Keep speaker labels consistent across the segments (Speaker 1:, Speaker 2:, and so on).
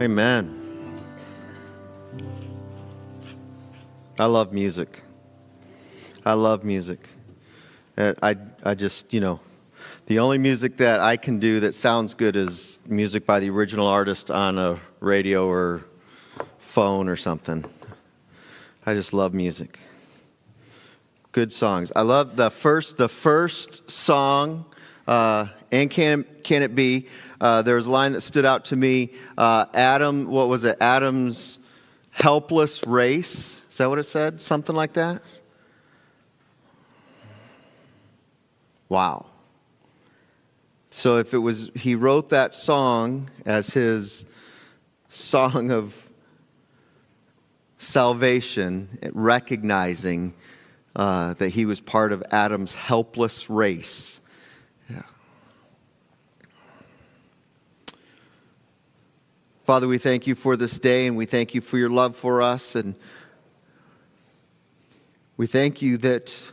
Speaker 1: Amen. I love music. I love music. I, I just, you know, the only music that I can do that sounds good is music by the original artist on a radio or phone or something. I just love music. Good songs. I love the first, the first song, uh, and can, can it be? Uh, there was a line that stood out to me. Uh, Adam, what was it? Adam's helpless race is that what it said? Something like that? Wow. So if it was, he wrote that song as his song of salvation, recognizing uh, that he was part of Adam's helpless race. Yeah. Father, we thank you for this day and we thank you for your love for us and we thank you that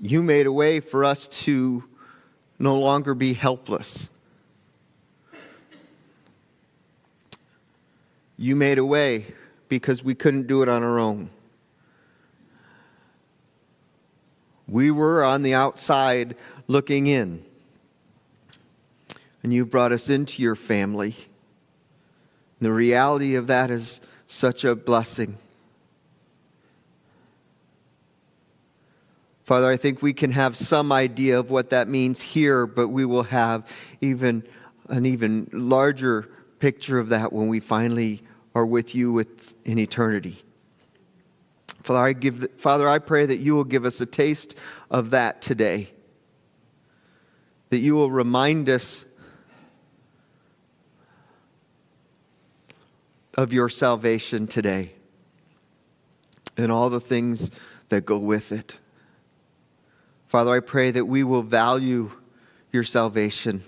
Speaker 1: you made a way for us to no longer be helpless. You made a way because we couldn't do it on our own. We were on the outside looking in. And you've brought us into your family. The reality of that is such a blessing. Father, I think we can have some idea of what that means here, but we will have even an even larger picture of that when we finally are with you with, in eternity. Father I, give, Father, I pray that you will give us a taste of that today. That you will remind us of your salvation today and all the things that go with it. Father, I pray that we will value your salvation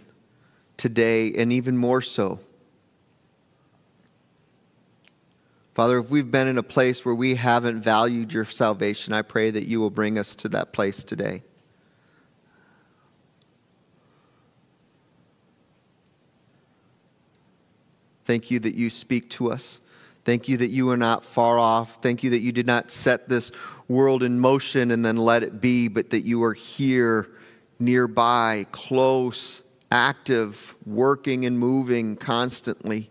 Speaker 1: today and even more so. Father, if we've been in a place where we haven't valued your salvation, I pray that you will bring us to that place today. Thank you that you speak to us. Thank you that you are not far off. Thank you that you did not set this world in motion and then let it be, but that you are here, nearby, close, active, working and moving constantly.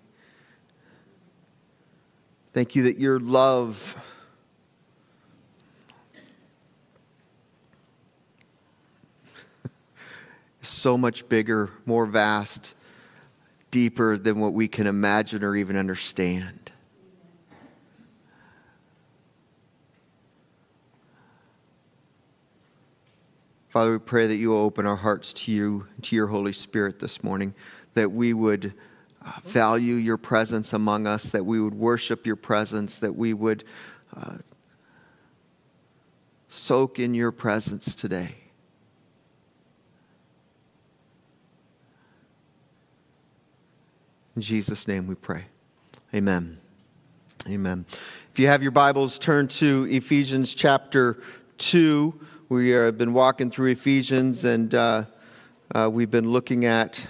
Speaker 1: Thank you that your love is so much bigger, more vast, deeper than what we can imagine or even understand. Father, we pray that you will open our hearts to you, to your Holy Spirit this morning, that we would uh, value your presence among us, that we would worship your presence, that we would uh, soak in your presence today. In Jesus' name we pray. Amen. Amen. If you have your Bibles, turn to Ephesians chapter 2. We have been walking through Ephesians and uh, uh, we've been looking at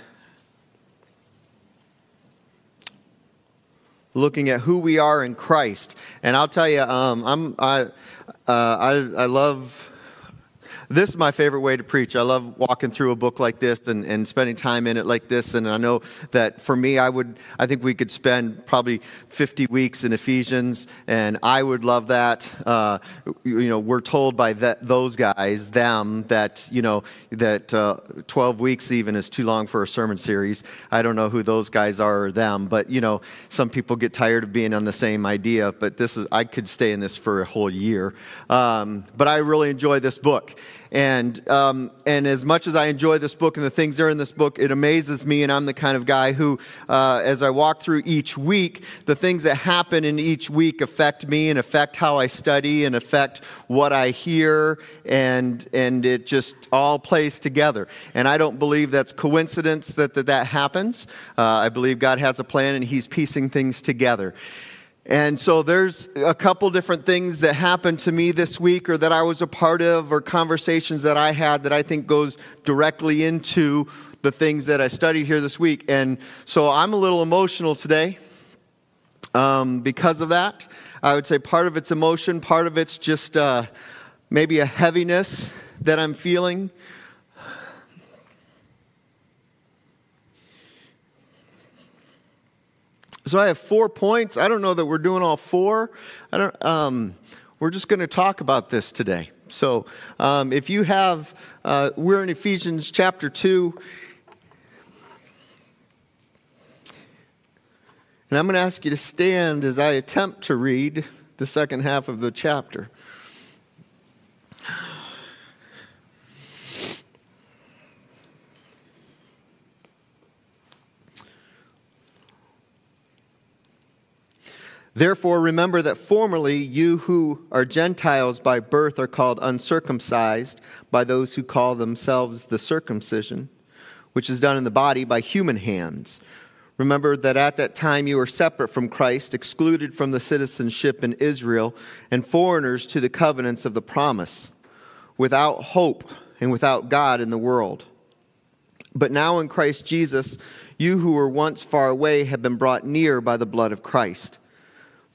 Speaker 1: looking at who we are in Christ. And I'll tell you, um, I'm, I, uh, I, I love this is my favorite way to preach. I love walking through a book like this and, and spending time in it like this. And I know that for me, I would, I think we could spend probably 50 weeks in Ephesians, and I would love that. Uh, you know, we're told by that, those guys, them, that, you know, that uh, 12 weeks even is too long for a sermon series. I don't know who those guys are or them, but, you know, some people get tired of being on the same idea, but this is, I could stay in this for a whole year. Um, but I really enjoy this book. And, um, and as much as I enjoy this book and the things that are in this book, it amazes me. And I'm the kind of guy who, uh, as I walk through each week, the things that happen in each week affect me and affect how I study and affect what I hear. And, and it just all plays together. And I don't believe that's coincidence that that, that happens. Uh, I believe God has a plan and He's piecing things together. And so there's a couple different things that happened to me this week or that I was a part of or conversations that I had that I think goes directly into the things that I studied here this week. And so I'm a little emotional today um, because of that. I would say part of it's emotion, part of it's just uh, maybe a heaviness that I'm feeling. So I have four points. I don't know that we're doing all four. I don't. Um, we're just going to talk about this today. So um, if you have, uh, we're in Ephesians chapter two. And I'm going to ask you to stand as I attempt to read the second half of the chapter. Therefore, remember that formerly you who are Gentiles by birth are called uncircumcised by those who call themselves the circumcision, which is done in the body by human hands. Remember that at that time you were separate from Christ, excluded from the citizenship in Israel, and foreigners to the covenants of the promise, without hope and without God in the world. But now in Christ Jesus, you who were once far away have been brought near by the blood of Christ.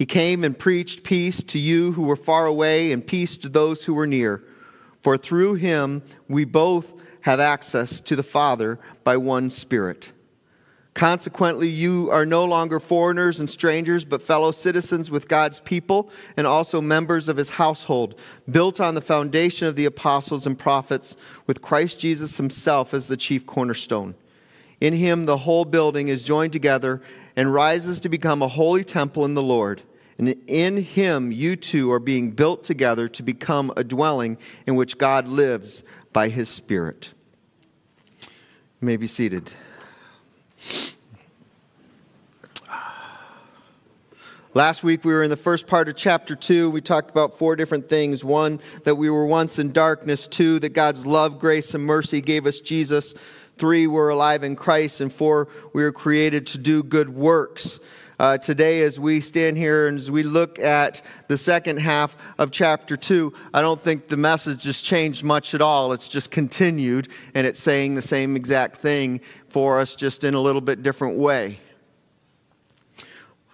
Speaker 1: He came and preached peace to you who were far away and peace to those who were near. For through him we both have access to the Father by one Spirit. Consequently, you are no longer foreigners and strangers, but fellow citizens with God's people and also members of his household, built on the foundation of the apostles and prophets, with Christ Jesus himself as the chief cornerstone. In him, the whole building is joined together and rises to become a holy temple in the Lord. And in him, you two are being built together to become a dwelling in which God lives by his Spirit. You may be seated. Last week we were in the first part of chapter 2. We talked about four different things. One, that we were once in darkness. Two, that God's love, grace, and mercy gave us Jesus. Three, we're alive in Christ. And four, we were created to do good works. Uh, today, as we stand here and as we look at the second half of chapter 2, I don't think the message has changed much at all. It's just continued, and it's saying the same exact thing for us, just in a little bit different way.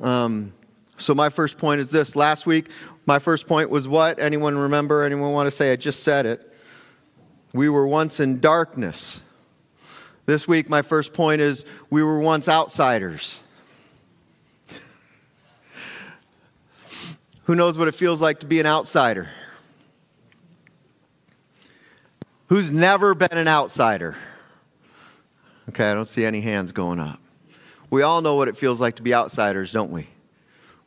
Speaker 1: Um, so, my first point is this. Last week, my first point was what? Anyone remember? Anyone want to say? I just said it. We were once in darkness. This week, my first point is we were once outsiders. Who knows what it feels like to be an outsider? Who's never been an outsider? Okay, I don't see any hands going up. We all know what it feels like to be outsiders, don't we?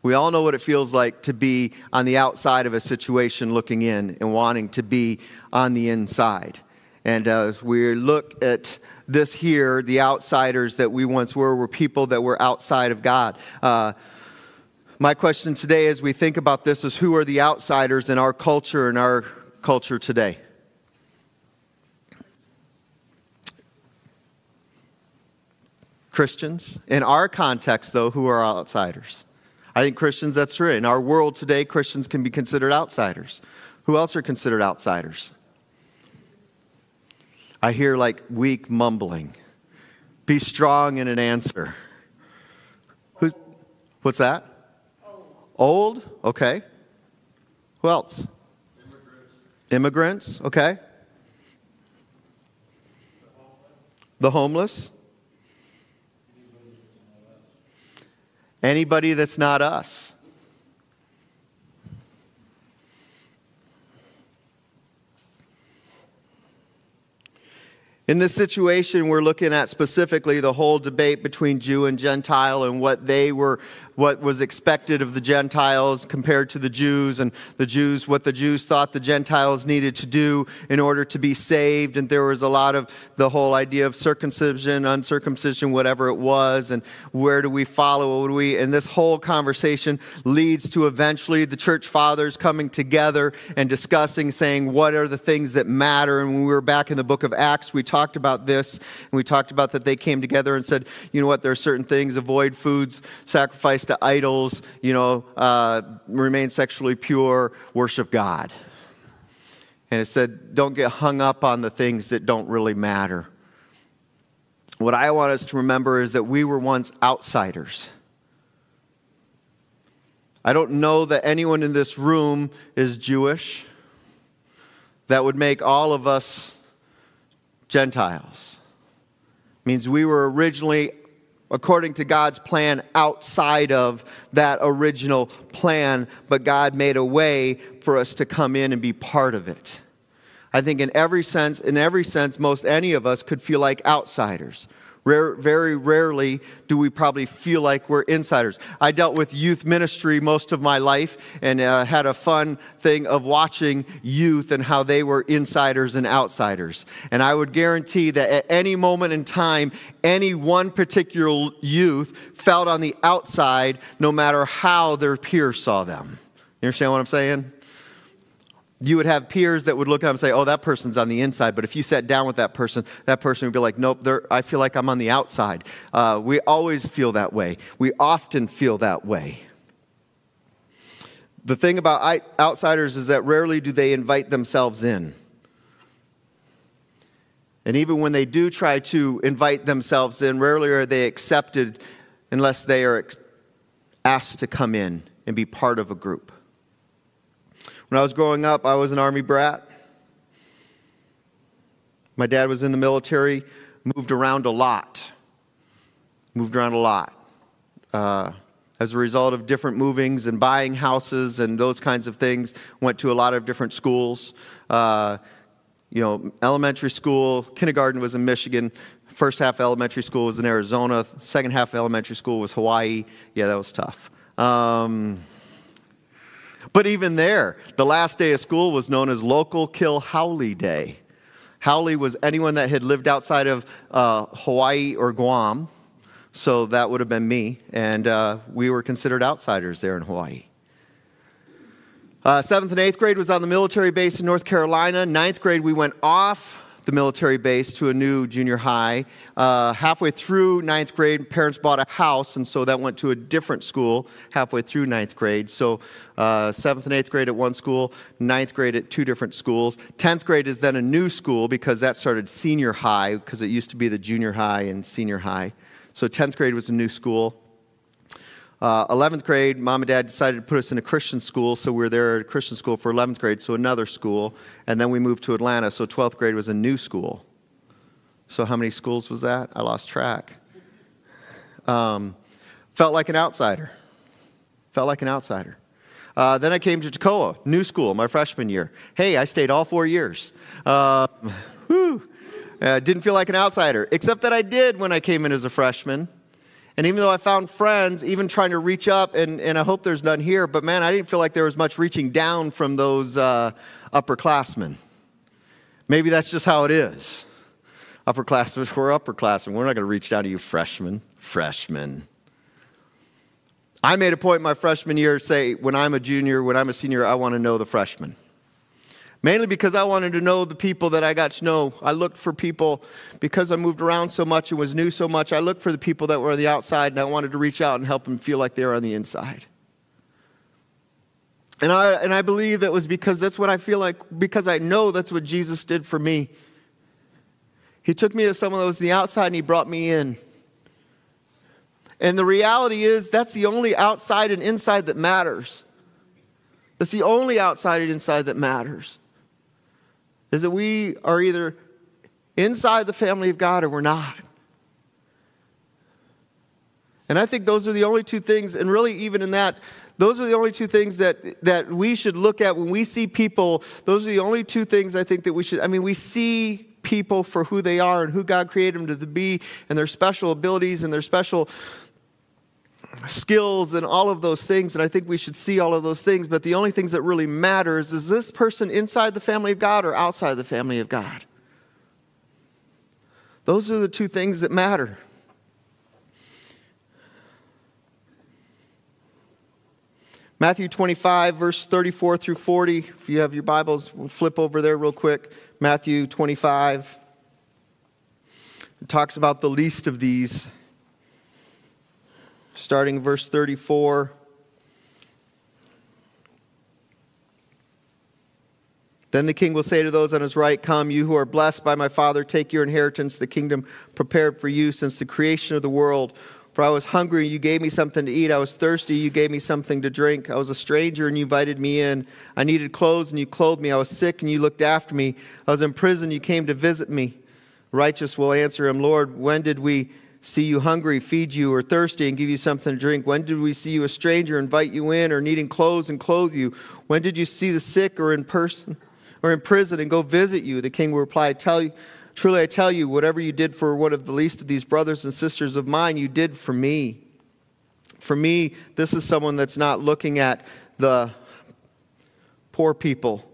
Speaker 1: We all know what it feels like to be on the outside of a situation looking in and wanting to be on the inside. And uh, as we look at this here, the outsiders that we once were were people that were outside of God. Uh, my question today, as we think about this, is who are the outsiders in our culture and our culture today? Christians. In our context, though, who are outsiders? I think Christians, that's true. In our world today, Christians can be considered outsiders. Who else are considered outsiders? I hear like weak mumbling. Be strong in an answer. Who's, what's that? Old. Old? Okay. Who else? Immigrants. Immigrants, okay. The homeless. Anybody that's not us. In this situation, we're looking at specifically the whole debate between Jew and Gentile and what they were, what was expected of the Gentiles compared to the Jews, and the Jews, what the Jews thought the Gentiles needed to do in order to be saved. And there was a lot of the whole idea of circumcision, uncircumcision, whatever it was, and where do we follow? What do we? And this whole conversation leads to eventually the church fathers coming together and discussing, saying, what are the things that matter? And when we were back in the book of Acts, we talked about this, and we talked about that they came together and said, you know what, there are certain things, avoid foods sacrificed to idols, you know, uh, remain sexually pure, worship God. And it said, don't get hung up on the things that don't really matter. What I want us to remember is that we were once outsiders. I don't know that anyone in this room is Jewish. That would make all of us Gentiles. It means we were originally according to God's plan outside of that original plan, but God made a way for us to come in and be part of it. I think in every sense, in every sense, most any of us could feel like outsiders. Rare, very rarely do we probably feel like we're insiders. I dealt with youth ministry most of my life and uh, had a fun thing of watching youth and how they were insiders and outsiders. And I would guarantee that at any moment in time, any one particular youth felt on the outside no matter how their peers saw them. You understand what I'm saying? You would have peers that would look at them and say, oh, that person's on the inside. But if you sat down with that person, that person would be like, nope, I feel like I'm on the outside. Uh, we always feel that way. We often feel that way. The thing about outsiders is that rarely do they invite themselves in. And even when they do try to invite themselves in, rarely are they accepted unless they are asked to come in and be part of a group. When I was growing up, I was an Army brat. My dad was in the military, moved around a lot. Moved around a lot. Uh, as a result of different movings and buying houses and those kinds of things, went to a lot of different schools. Uh, you know, elementary school, kindergarten was in Michigan. First half elementary school was in Arizona. Second half elementary school was Hawaii. Yeah, that was tough. Um, but even there, the last day of school was known as Local Kill Haole Day. Haole was anyone that had lived outside of uh, Hawaii or Guam, so that would have been me, and uh, we were considered outsiders there in Hawaii. Uh, seventh and eighth grade was on the military base in North Carolina. Ninth grade, we went off the military base to a new junior high. Uh, halfway through ninth grade, parents bought a house, and so that went to a different school halfway through ninth grade. So, uh, seventh and eighth grade at one school, ninth grade at two different schools. Tenth grade is then a new school because that started senior high, because it used to be the junior high and senior high. So, tenth grade was a new school. Uh, 11th grade, mom and dad decided to put us in a Christian school, so we were there at a Christian school for 11th grade, so another school. And then we moved to Atlanta, so 12th grade was a new school. So, how many schools was that? I lost track. Um, felt like an outsider. Felt like an outsider. Uh, then I came to Toccoa, new school, my freshman year. Hey, I stayed all four years. Uh, whew. Uh, didn't feel like an outsider, except that I did when I came in as a freshman. And even though I found friends, even trying to reach up, and, and I hope there's none here, but man, I didn't feel like there was much reaching down from those uh, upperclassmen. Maybe that's just how it is. Upperclassmen, we're upperclassmen. We're not going to reach down to you freshmen. Freshmen. I made a point my freshman year to say, when I'm a junior, when I'm a senior, I want to know the freshmen mainly because I wanted to know the people that I got to know. I looked for people because I moved around so much and was new so much. I looked for the people that were on the outside and I wanted to reach out and help them feel like they were on the inside. And I, and I believe that was because that's what I feel like, because I know that's what Jesus did for me. He took me to someone that was on the outside and he brought me in. And the reality is, that's the only outside and inside that matters. That's the only outside and inside that matters is that we are either inside the family of God or we're not. And I think those are the only two things, and really, even in that, those are the only two things that, that we should look at when we see people. Those are the only two things I think that we should. I mean, we see people for who they are and who God created them to be and their special abilities and their special skills and all of those things, and I think we should see all of those things, but the only things that really matters is this person inside the family of God or outside the family of God? Those are the two things that matter. Matthew 25, verse 34 through 40. If you have your Bibles, we'll flip over there real quick. Matthew 25. It talks about the least of these. Starting verse 34. Then the king will say to those on his right, Come, you who are blessed by my Father, take your inheritance, the kingdom prepared for you since the creation of the world. For I was hungry, and you gave me something to eat. I was thirsty, you gave me something to drink. I was a stranger, and you invited me in. I needed clothes, and you clothed me. I was sick, and you looked after me. I was in prison, you came to visit me. Righteous will answer him, Lord, when did we see you hungry, feed you, or thirsty, and give you something to drink? When did we see you a stranger, invite you in, or needing clothes and clothe you? When did you see the sick or in person or in prison and go visit you? The king will reply, Tell you Truly I tell you, whatever you did for one of the least of these brothers and sisters of mine, you did for me. For me, this is someone that's not looking at the poor people,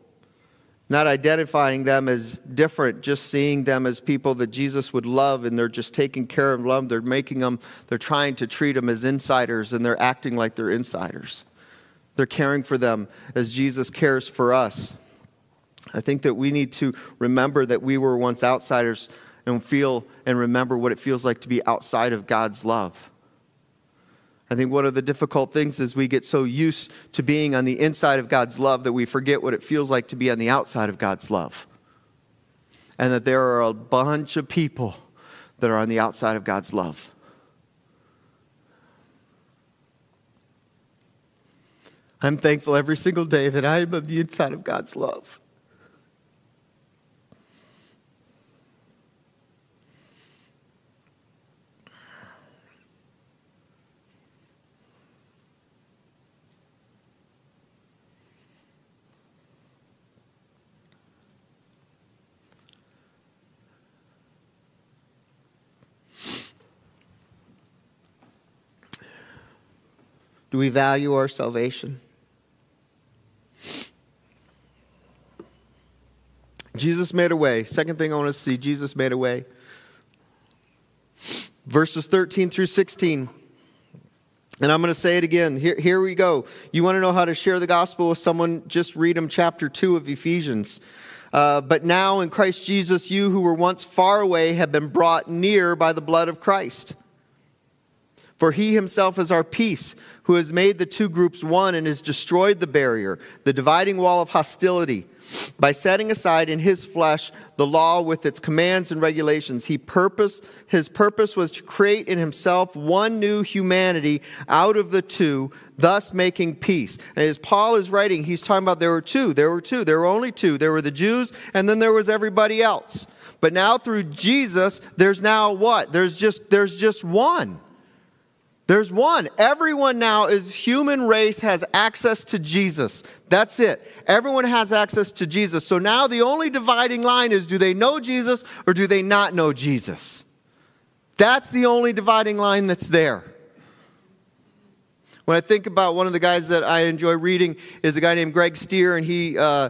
Speaker 1: not identifying them as different, just seeing them as people that Jesus would love, and they're just taking care of them. They're making them, they're trying to treat them as insiders, and they're acting like they're insiders. They're caring for them as Jesus cares for us. I think that we need to remember that we were once outsiders and feel and remember what it feels like to be outside of God's love. I think one of the difficult things is we get so used to being on the inside of God's love that we forget what it feels like to be on the outside of God's love. And that there are a bunch of people that are on the outside of God's love. I'm thankful every single day that I am on the inside of God's love. Do we value our salvation? Jesus made a way. Second thing I want to see Jesus made a way. Verses 13 through 16. And I'm going to say it again. Here, here we go. You want to know how to share the gospel with someone? Just read them chapter 2 of Ephesians. Uh, but now in Christ Jesus, you who were once far away have been brought near by the blood of Christ. For he himself is our peace, who has made the two groups one and has destroyed the barrier, the dividing wall of hostility. By setting aside in his flesh the law with its commands and regulations, he purpose, his purpose was to create in himself one new humanity out of the two, thus making peace. And as Paul is writing, he's talking about there were two, there were two, there were only two. There were the Jews, and then there was everybody else. But now through Jesus, there's now what? There's just there's just one. There's one. Everyone now is human race has access to Jesus. That's it. Everyone has access to Jesus. So now the only dividing line is do they know Jesus or do they not know Jesus? That's the only dividing line that's there. When I think about one of the guys that I enjoy reading is a guy named Greg Stier, and he uh,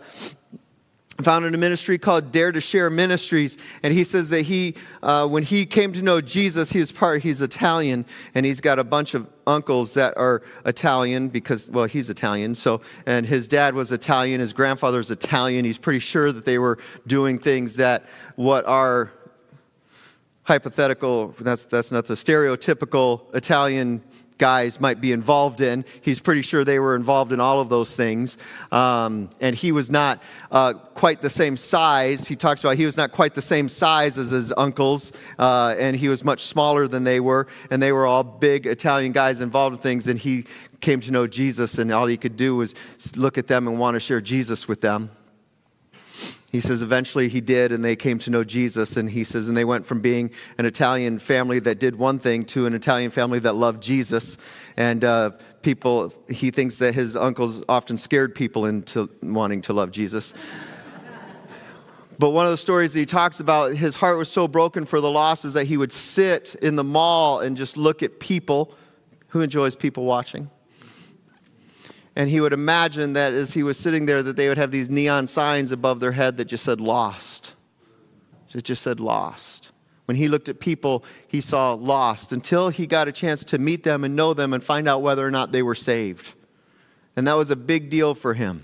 Speaker 1: founded a ministry called Dare to Share Ministries, and he says that he, uh, when he came to know Jesus, he was part. He's Italian, and he's got a bunch of uncles that are Italian because, well, he's Italian. So, and his dad was Italian, his grandfather's Italian. He's pretty sure that they were doing things that what are hypothetical. That's that's not the stereotypical Italian guys might be involved in. He's pretty sure they were involved in all of those things. Um, and he was not uh, quite the same size. He talks about he was not quite the same size as his uncles, uh, and he was much smaller than they were. And they were all big Italian guys involved in things. And he came to know Jesus, and all he could do was look at them and want to share Jesus with them. He says eventually he did, and they came to know Jesus. And he says, and they went from being an Italian family that did one thing to an Italian family that loved Jesus. And uh, people, he thinks that his uncles often scared people into wanting to love Jesus. But one of the stories he talks about, his heart was so broken for the loss, is that he would sit in the mall and just look at people Who enjoys people watching? And he would imagine that as he was sitting there, that they would have these neon signs above their head that just said lost. It just said lost. When he looked at people, he saw lost until he got a chance to meet them and know them and find out whether or not they were saved. And that was a big deal for him.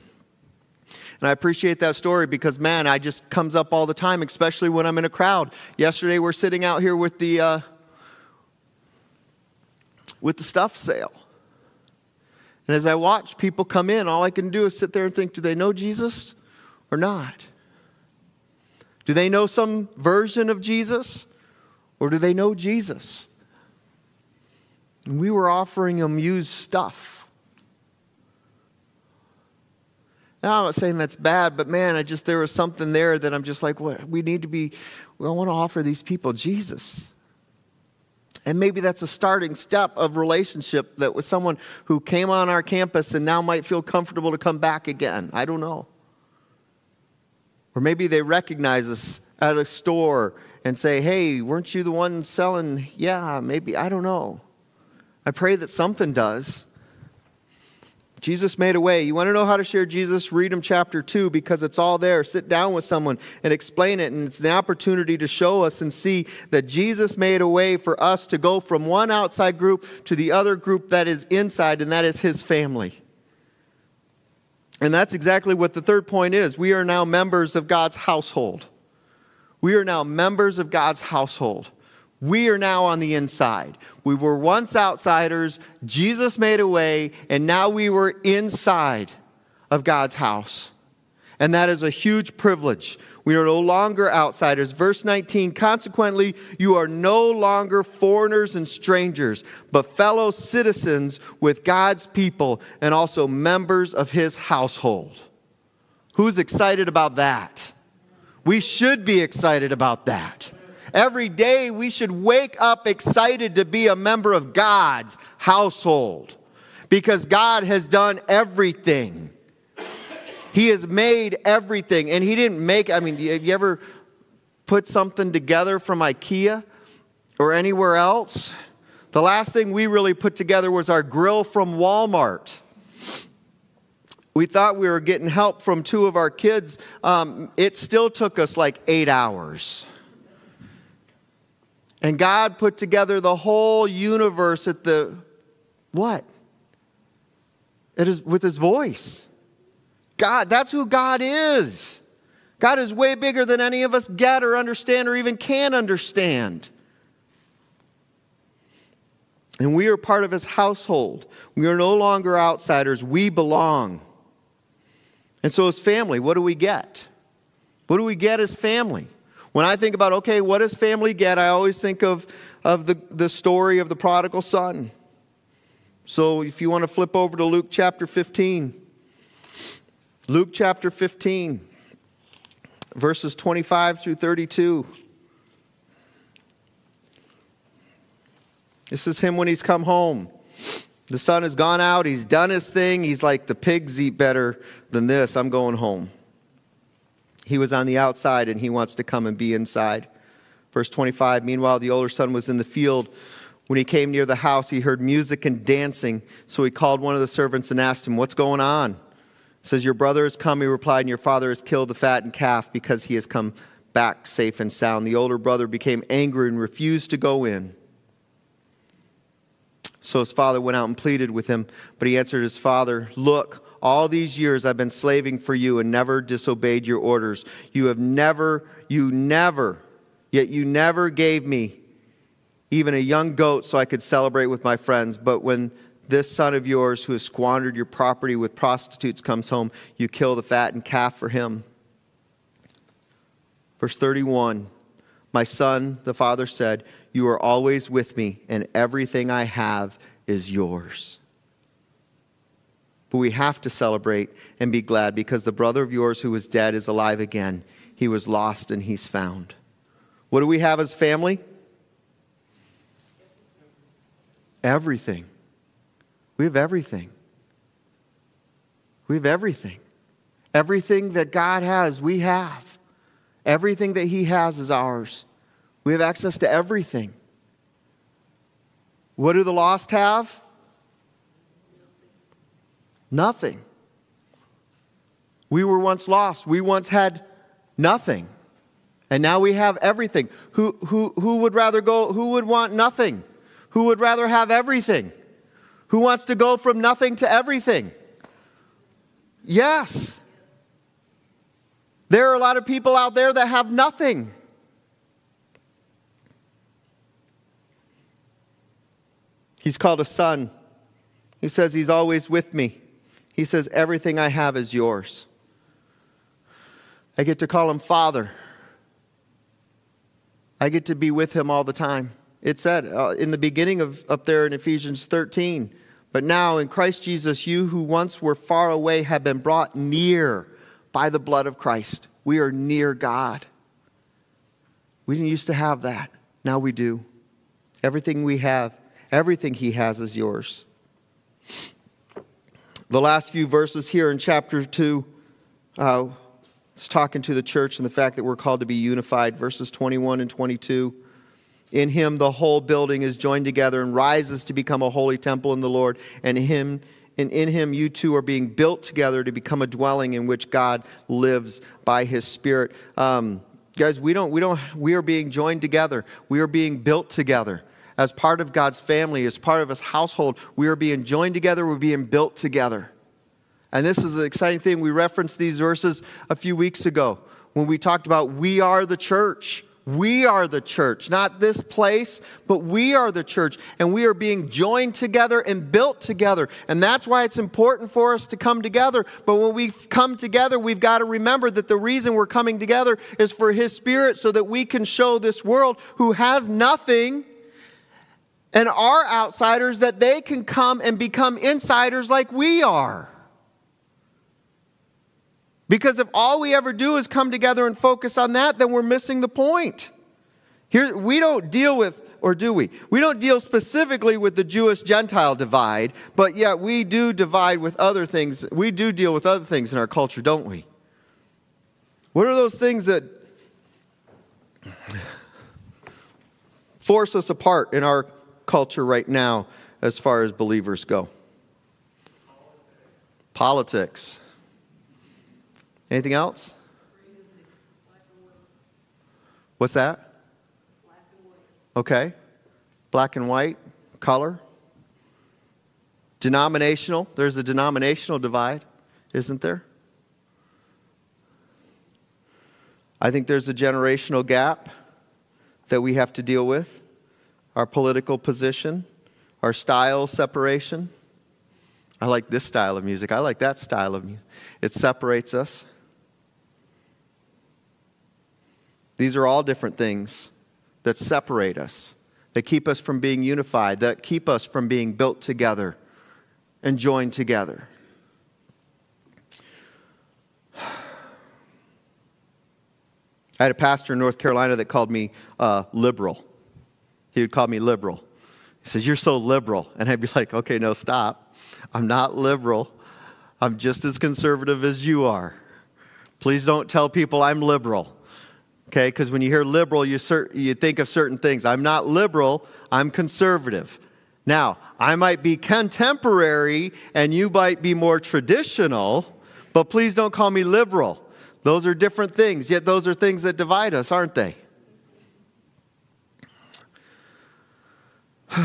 Speaker 1: And I appreciate that story because, man, I just comes up all the time, especially when I'm in a crowd. Yesterday, we're sitting out here with the uh, with the stuff sale. And as I watch people come in, all I can do is sit there and think, do they know Jesus or not? Do they know some version of Jesus or do they know Jesus? And we were offering them used stuff. Now, I'm not saying that's bad, but man, I just, there was something there that I'm just like, what? We need to be, we want to offer these people Jesus. And maybe that's a starting step of relationship that with someone who came on our campus and now might feel comfortable to come back again. I don't know. Or maybe they recognize us at a store and say, hey, weren't you the one selling? Yeah, maybe. I don't know. I pray that something does. Jesus made a way. You want to know how to share Jesus? Read him chapter 2 because it's all there. Sit down with someone and explain it. And it's an opportunity to show us and see that Jesus made a way for us to go from one outside group to the other group that is inside, and that is his family. And that's exactly what the third point is. We are now members of God's household. We are now members of God's household. We are now on the inside. We were once outsiders, Jesus made a way, and now we were inside of God's house. And that is a huge privilege. We are no longer outsiders. Verse 19, consequently, you are no longer foreigners and strangers, but fellow citizens with God's people and also members of his household. Who's excited about that? We should be excited about that. Every day we should wake up excited to be a member of God's household because God has done everything. He has made everything. And He didn't make, I mean, have you ever put something together from IKEA or anywhere else? The last thing we really put together was our grill from Walmart. We thought we were getting help from two of our kids. Um, it still took us like eight hours. And God put together the whole universe at the what? It is with his voice. God, that's who God is. God is way bigger than any of us get or understand or even can understand. And we are part of his household. We are no longer outsiders. We belong. And so, as family, what do we get? What do we get as family? When I think about, okay, what does family get? I always think of, of the, the story of the prodigal son. So if you want to flip over to Luke chapter 15, Luke chapter 15, verses 25 through 32. This is him when he's come home. The son has gone out, he's done his thing. He's like, the pigs eat better than this. I'm going home. He was on the outside and he wants to come and be inside. Verse 25 Meanwhile, the older son was in the field. When he came near the house, he heard music and dancing. So he called one of the servants and asked him, What's going on? He says, Your brother has come, he replied, and your father has killed the fattened calf because he has come back safe and sound. The older brother became angry and refused to go in. So his father went out and pleaded with him, but he answered his father, Look, all these years I've been slaving for you and never disobeyed your orders. You have never, you never, yet you never gave me even a young goat so I could celebrate with my friends. But when this son of yours who has squandered your property with prostitutes comes home, you kill the fattened calf for him. Verse 31 My son, the father said, You are always with me, and everything I have is yours. But we have to celebrate and be glad because the brother of yours who was dead is alive again. He was lost and he's found. What do we have as family? Everything. We have everything. We have everything. Everything that God has, we have. Everything that He has is ours. We have access to everything. What do the lost have? Nothing. We were once lost. We once had nothing. And now we have everything. Who, who, who would rather go, who would want nothing? Who would rather have everything? Who wants to go from nothing to everything? Yes. There are a lot of people out there that have nothing. He's called a son. He says he's always with me. He says, Everything I have is yours. I get to call him Father. I get to be with him all the time. It said uh, in the beginning of up there in Ephesians 13, but now in Christ Jesus, you who once were far away have been brought near by the blood of Christ. We are near God. We didn't used to have that. Now we do. Everything we have, everything He has is yours. The last few verses here in chapter 2, uh, it's talking to the church and the fact that we're called to be unified, verses 21 and 22. In him, the whole building is joined together and rises to become a holy temple in the Lord. And him, and in him, you two are being built together to become a dwelling in which God lives by his Spirit. Um, guys, we don't, we don't, we are being joined together. We are being built together. As part of God's family, as part of his household, we are being joined together, we're being built together. And this is the exciting thing. We referenced these verses a few weeks ago when we talked about we are the church. We are the church, not this place, but we are the church, and we are being joined together and built together. And that's why it's important for us to come together. But when we come together, we've got to remember that the reason we're coming together is for His Spirit so that we can show this world who has nothing and are outsiders that they can come and become insiders like we are. Because if all we ever do is come together and focus on that, then we're missing the point. Here, we don't deal with, or do we? We don't deal specifically with the Jewish Gentile divide, but yet we do divide with other things. We do deal with other things in our culture, don't we? What are those things that force us apart in our culture right now as far as believers go? Politics. Anything else? What's that? Okay. Black and white, color. Denominational. There's a denominational divide, isn't there? I think there's a generational gap that we have to deal with. Our political position, our style separation. I like this style of music. I like that style of music. It separates us. These are all different things that separate us, that keep us from being unified, that keep us from being built together and joined together. I had a pastor in North Carolina that called me uh, liberal. He would call me liberal. He says, You're so liberal. And I'd be like, Okay, no, stop. I'm not liberal. I'm just as conservative as you are. Please don't tell people I'm liberal okay? Because when you hear liberal, you, you think of certain things. I'm not liberal, I'm conservative. Now, I might be contemporary and you might be more traditional, but please don't call me liberal. Those are different things, yet those are things that divide us, aren't they?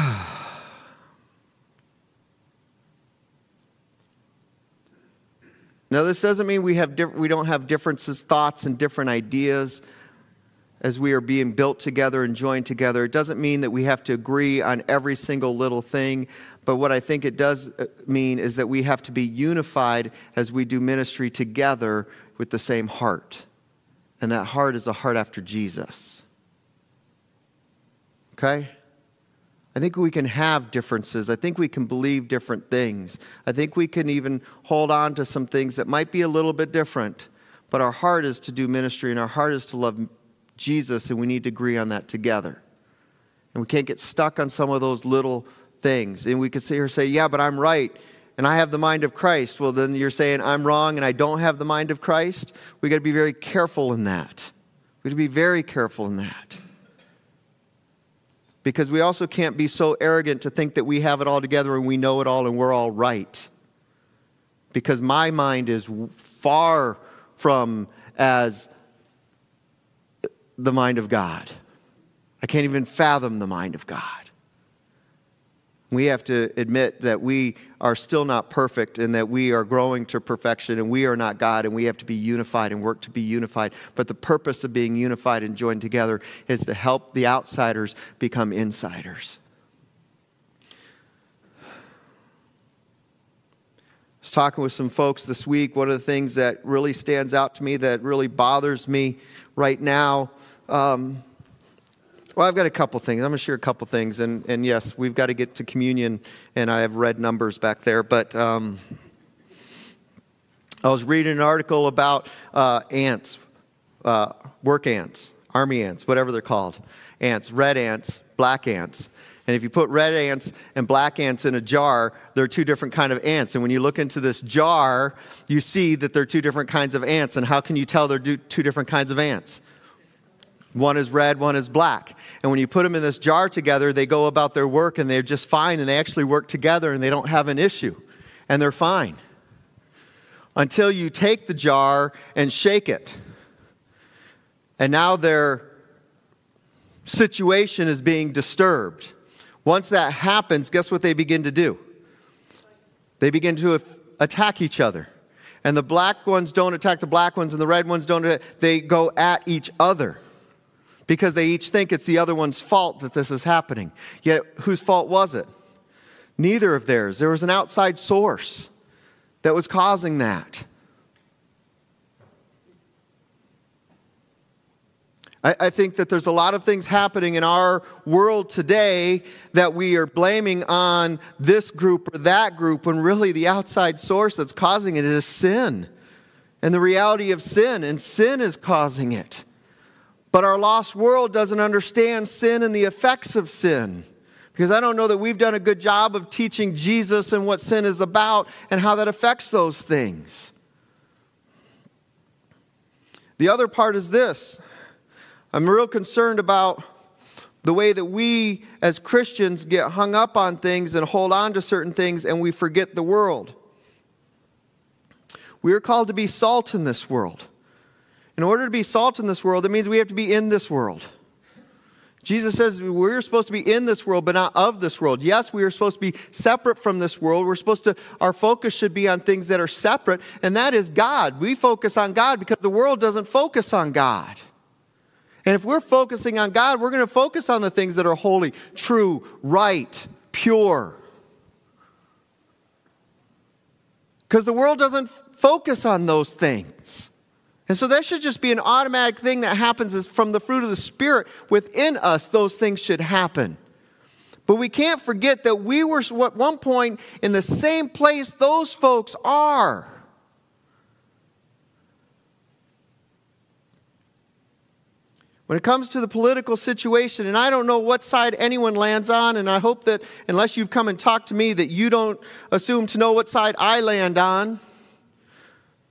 Speaker 1: now, this doesn't mean we, have diff- we don't have differences, thoughts, and different ideas as we are being built together and joined together. It doesn't mean that we have to agree on every single little thing, but what I think it does uh, mean is that we have to be unified as we do ministry together with the same heart. And that heart is a heart after Jesus. Okay? I think we can have differences. I think we can believe different things. I think we can even hold on to some things that might be a little bit different. But our heart is to do ministry and our heart is to love Jesus, and we need to agree on that together. And we can't get stuck on some of those little things. And we could sit here and say, Yeah, but I'm right, and I have the mind of Christ. Well, then you're saying I'm wrong and I don't have the mind of Christ. We got to be very careful in that. We got to be very careful in that. Because we also can't be so arrogant to think that we have it all together and we know it all and we're all right. because my mind is far from as the mind of God. I can't even fathom the mind of God. We have to admit that we are still not perfect and that we are growing to perfection and we are not God and we have to be unified and work to be unified. But the purpose of being unified and joined together is to help the outsiders become insiders. I was talking with some folks this week. One of the things that really stands out to me, that really bothers me right now, um, well, I've got a couple things. I'm going to share a couple things. And, and yes, we've got to get to communion, and I have red numbers back there. But um, I was reading an article about uh, ants, uh, work ants, army ants, whatever they're called. Ants, red ants, black ants. And if you put red ants and black ants in a jar, they're two different kind of ants. And when you look into this jar, you see that they're two different kinds of ants. And how can you tell they're two different kinds of ants? One is red, one is black. And when you put them in this jar together, they go about their work and they're just fine and they actually work together and they don't have an issue and they're fine. Until you take the jar and shake it. And now their situation is being disturbed. Once that happens, guess what they begin to do? They begin to attack each other. And the black ones don't attack the black ones and the red ones don't, they go at each other because they each think it's the other one's fault that this is happening. Yet, whose fault was it? Neither of theirs. There was an outside source that was causing that. I, think that there's a lot of things happening in our world today that we are blaming on this group or that group when really the outside source that's causing it is sin and the reality of sin, and sin is causing it. But our lost world doesn't understand sin and the effects of sin. Because I don't know that we've done a good job of teaching Jesus and what sin is about and how that affects those things. The other part is this I'm real concerned about the way that we as Christians get hung up on things and hold on to certain things and we forget the world. We are called to be salt in this world. In order to be salt in this world, it means we have to be in this world. Jesus says we're supposed to be in this world, but not of this world. Yes, we are supposed to be separate from this world. We're supposed to, our focus should be on things that are separate, and that is God. We focus on God because the world doesn't focus on God. And if we're focusing on God, we're going to focus on the things that are holy, true, right, pure. Because the world doesn't focus on those things. And so that should just be an automatic thing that happens is from the fruit of the Spirit within us, those things should happen. But we can't forget that we were at one point in the same place those folks are. When it comes to the political situation, and I don't know what side anyone lands on, and I hope that unless you've come and talked to me, that you don't assume to know what side I land on.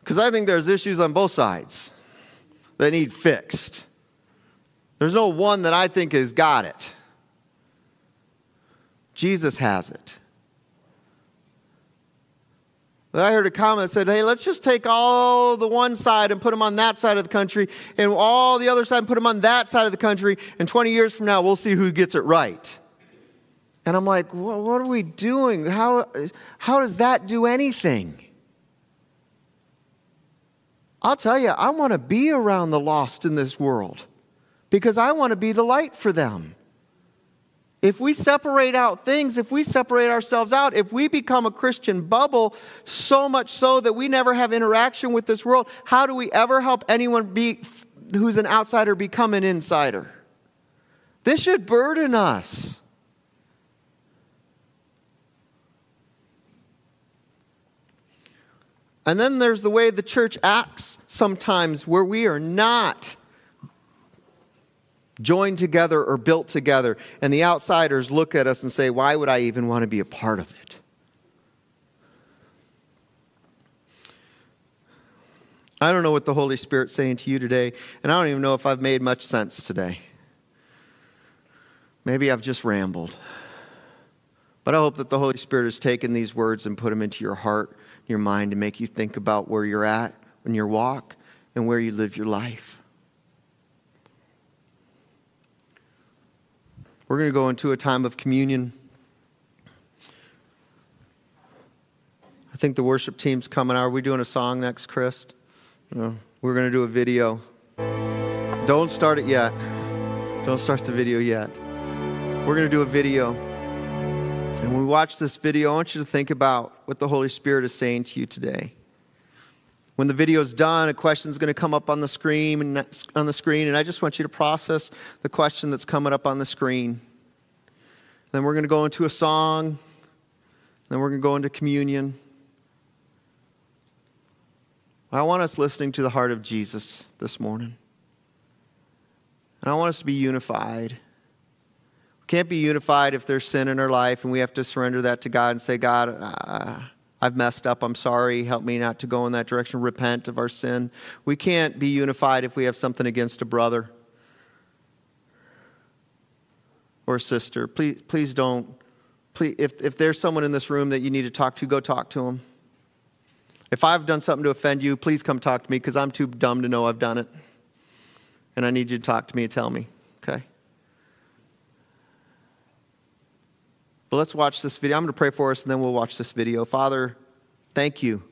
Speaker 1: Because I think there's issues on both sides that need fixed. There's no one that I think has got it. Jesus has it. But I heard a comment that said, hey, let's just take all the one side and put them on that side of the country, and all the other side and put them on that side of the country, and 20 years from now, we'll see who gets it right. And I'm like, what are we doing? How, how does that do anything? I'll tell you, I want to be around the lost in this world because I want to be the light for them. If we separate out things, if we separate ourselves out, if we become a Christian bubble so much so that we never have interaction with this world, how do we ever help anyone be who's an outsider become an insider? This should burden us. And then there's the way the church acts sometimes where we are not joined together or built together, and the outsiders look at us and say, Why would I even want to be a part of it? I don't know what the Holy Spirit's saying to you today, and I don't even know if I've made much sense today. Maybe I've just rambled. But I hope that the Holy Spirit has taken these words and put them into your heart, your mind, to make you think about where you're at in your walk and where you live your life. We're going to go into a time of communion. I think the worship team's coming. Are we doing a song next, Chris? No. We're going to do a video. Don't start it yet. Don't start the video yet. We're going to do a video. And when we watch this video, I want you to think about what the Holy Spirit is saying to you today. When the video is done, a question is going to come up on the screen and on the screen, and I just want you to process the question that's coming up on the screen. Then we're going to go into a song. Then we're going to go into communion. I want us listening to the heart of Jesus this morning. And I want us to be unified. Can't be unified if there's sin in our life and we have to surrender that to God and say, God, uh, I've messed up. I'm sorry. Help me not to go in that direction. Repent of our sin. We can't be unified if we have something against a brother or sister. Please, please don't. Please, if, if there's someone in this room that you need to talk to, go talk to them. If I've done something to offend you, please come talk to me because I'm too dumb to know I've done it. And I need you to talk to me and tell me, okay? But let's watch this video. I'm going to pray for us and then we'll watch this video. Father, thank you.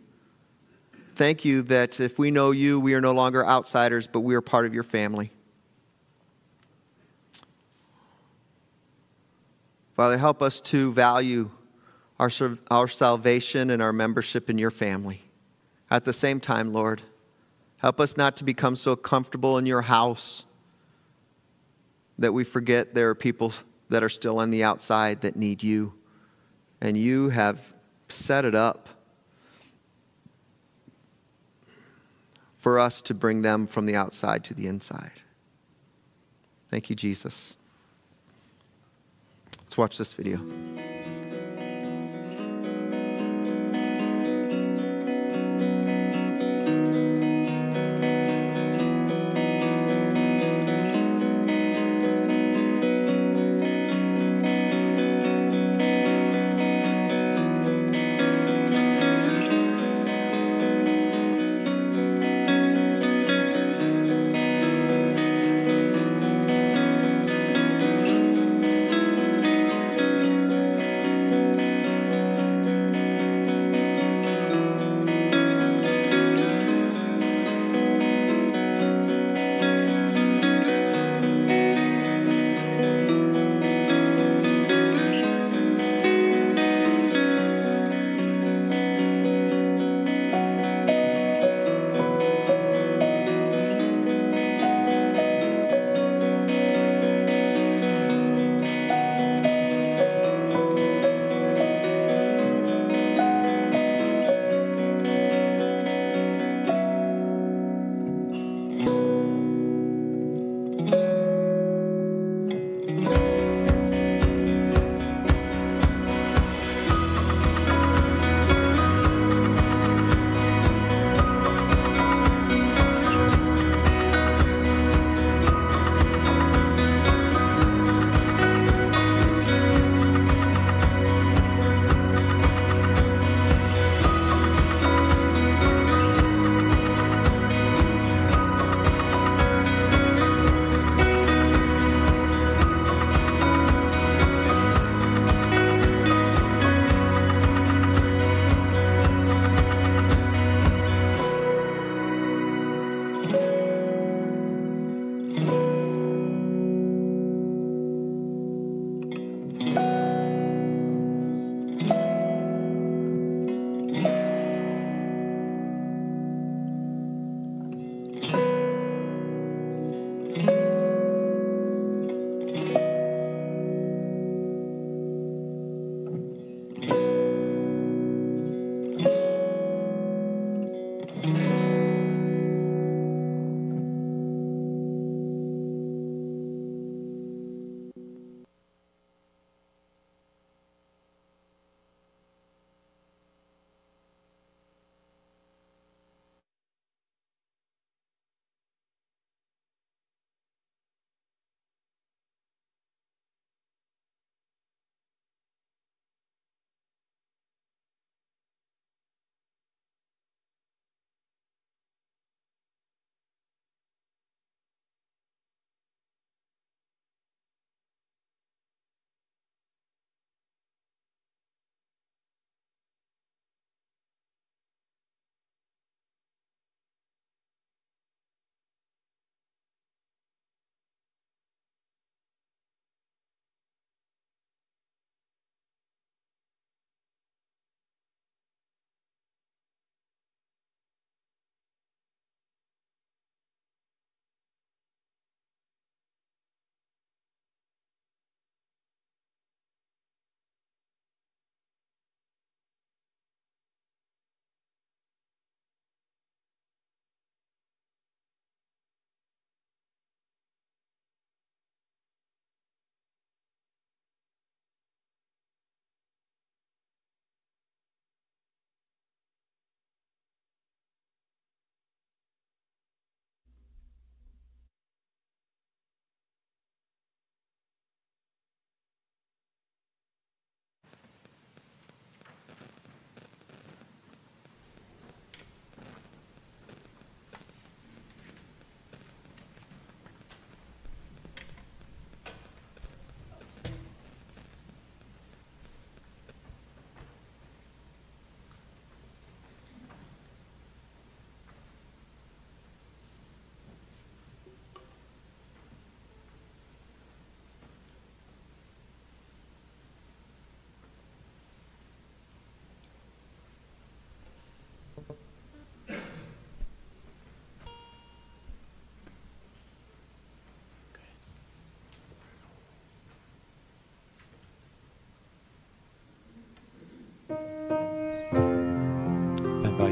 Speaker 1: Thank you that if we know you, we are no longer outsiders, but we are part of your family. Father, help us to value our, our salvation and our membership in your family. At the same time, Lord, help us not to become so comfortable in your house that we forget there are people that are still on the outside that need you. And you have set it up for us to bring them from the outside to the inside. Thank you, Jesus. Let's watch this video.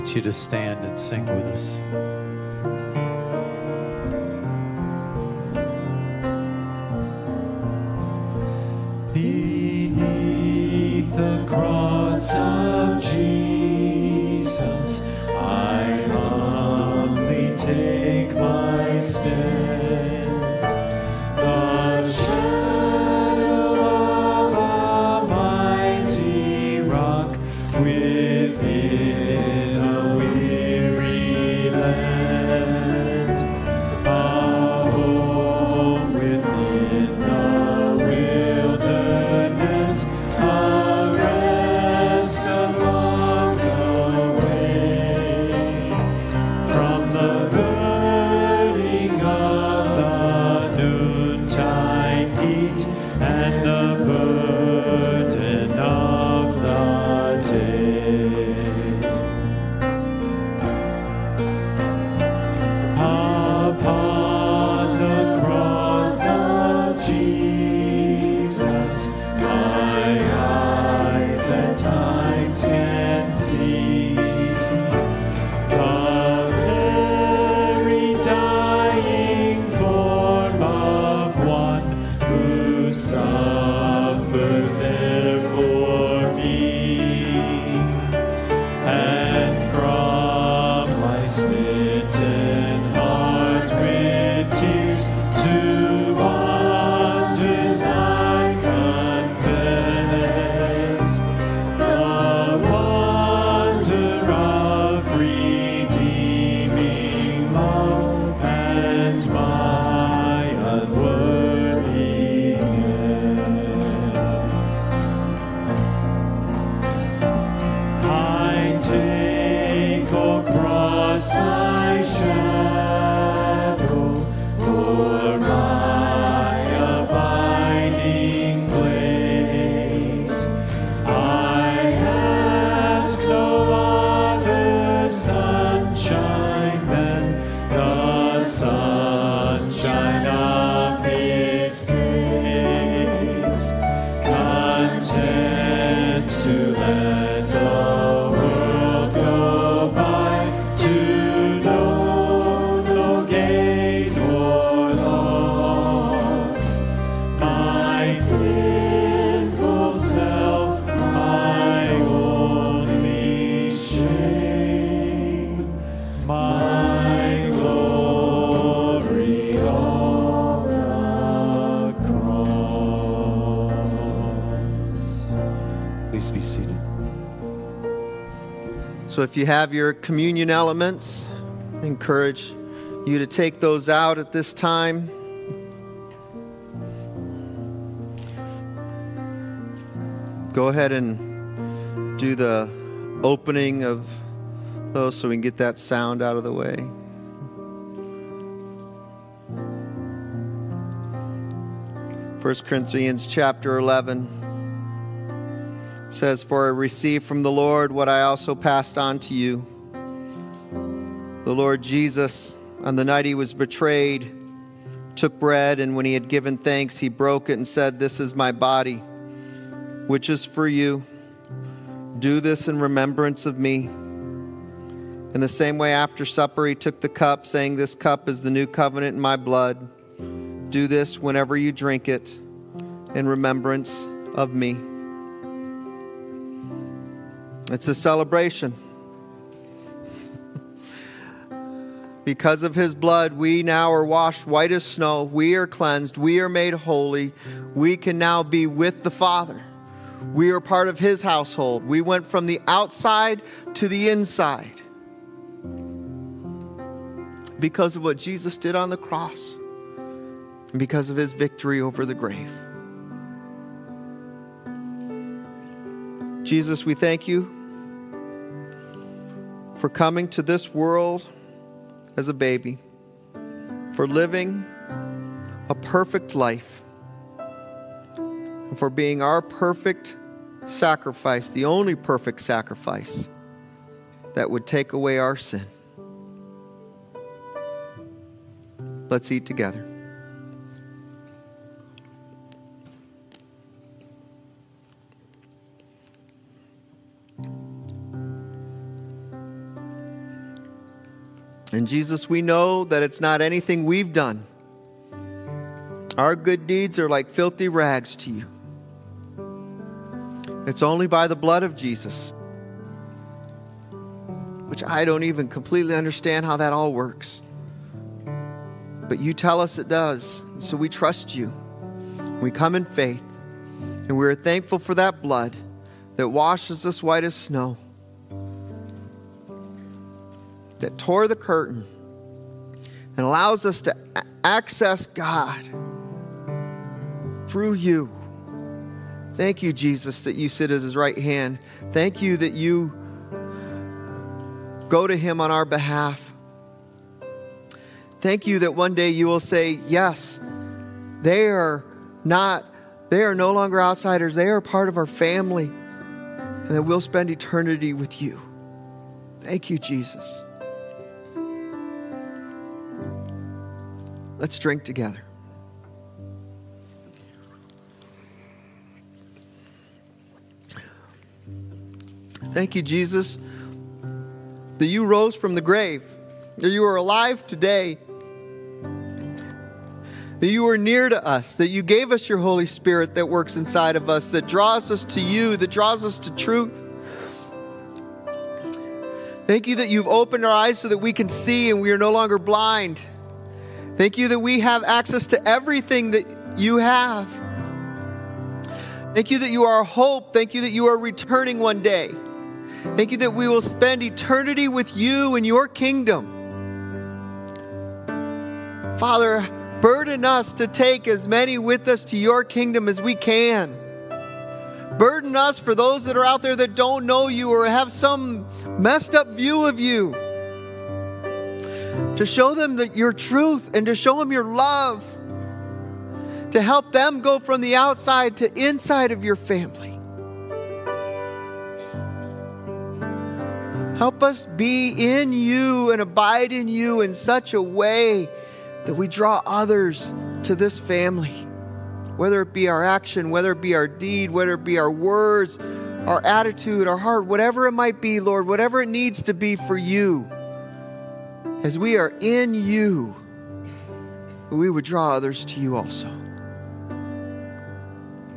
Speaker 2: Invite you to stand and sing with us. Beneath the cross of Jesus, I
Speaker 1: So if you have your communion elements, I encourage you to take those out at this time. Go ahead and do the opening of those so we can get that sound out of the way. First Corinthians chapter 11 says, For I received from the Lord what I also passed on to you. The Lord Jesus, on the night he was betrayed, took bread, and when he had given thanks, he broke it and said, This is my body, which is for you. Do this in remembrance of me. In the same way, after supper, he took the cup, saying, This cup is the new covenant in my blood. Do this whenever you drink it in remembrance of me. It's a celebration. because of his blood, we now are washed white as snow. We are cleansed. We are made holy. We can now be with the Father. We are part of his household. We went from the outside to the inside because of what Jesus did on the cross and because of his victory over the grave. Jesus, we thank you for coming to this world as a baby, for living a perfect life, and for being our perfect sacrifice, the only perfect sacrifice, that would take away our sin. Let's eat together. And Jesus, we know that it's not anything we've done. Our good deeds are like filthy rags to you. It's only by the blood of Jesus, which I don't even completely understand how that all works. But you tell us it does. So we trust you. We come in faith, and we're thankful for that blood that washes us white as snow that tore the curtain and allows us to access God through you. Thank you, Jesus, that you sit at his right hand. Thank you that you go to him on our behalf. Thank you that one day you will say, Yes, they are not, they are no longer outsiders. They are part of our family. And that we'll spend eternity with you. Thank you, Jesus. Let's drink together. Thank you, Jesus, that you rose from the grave, that you are alive today, that you are near to us, that you gave us your Holy Spirit that works inside of us, that draws us to you, that draws us to truth. Thank you that you've opened our eyes so that we can see and we are no longer blind. Thank you that we have access to everything that you have. Thank you that you are hope. Thank you that you are returning one day. Thank you that we will spend eternity with you in your kingdom. Father, burden us to take as many with us to your kingdom as we can. Burden us for those that are out there that don't know you or have some messed up view of you to show them that your truth and to show them your love, to help them go from the outside to inside of your family. Help us be in you and abide in you in such a way that we draw others to this family, whether it be our action, whether it be our deed, whether it be our words, our attitude, our heart, whatever it might be, Lord, whatever it needs to be for you as we are in you, we would draw others to you also.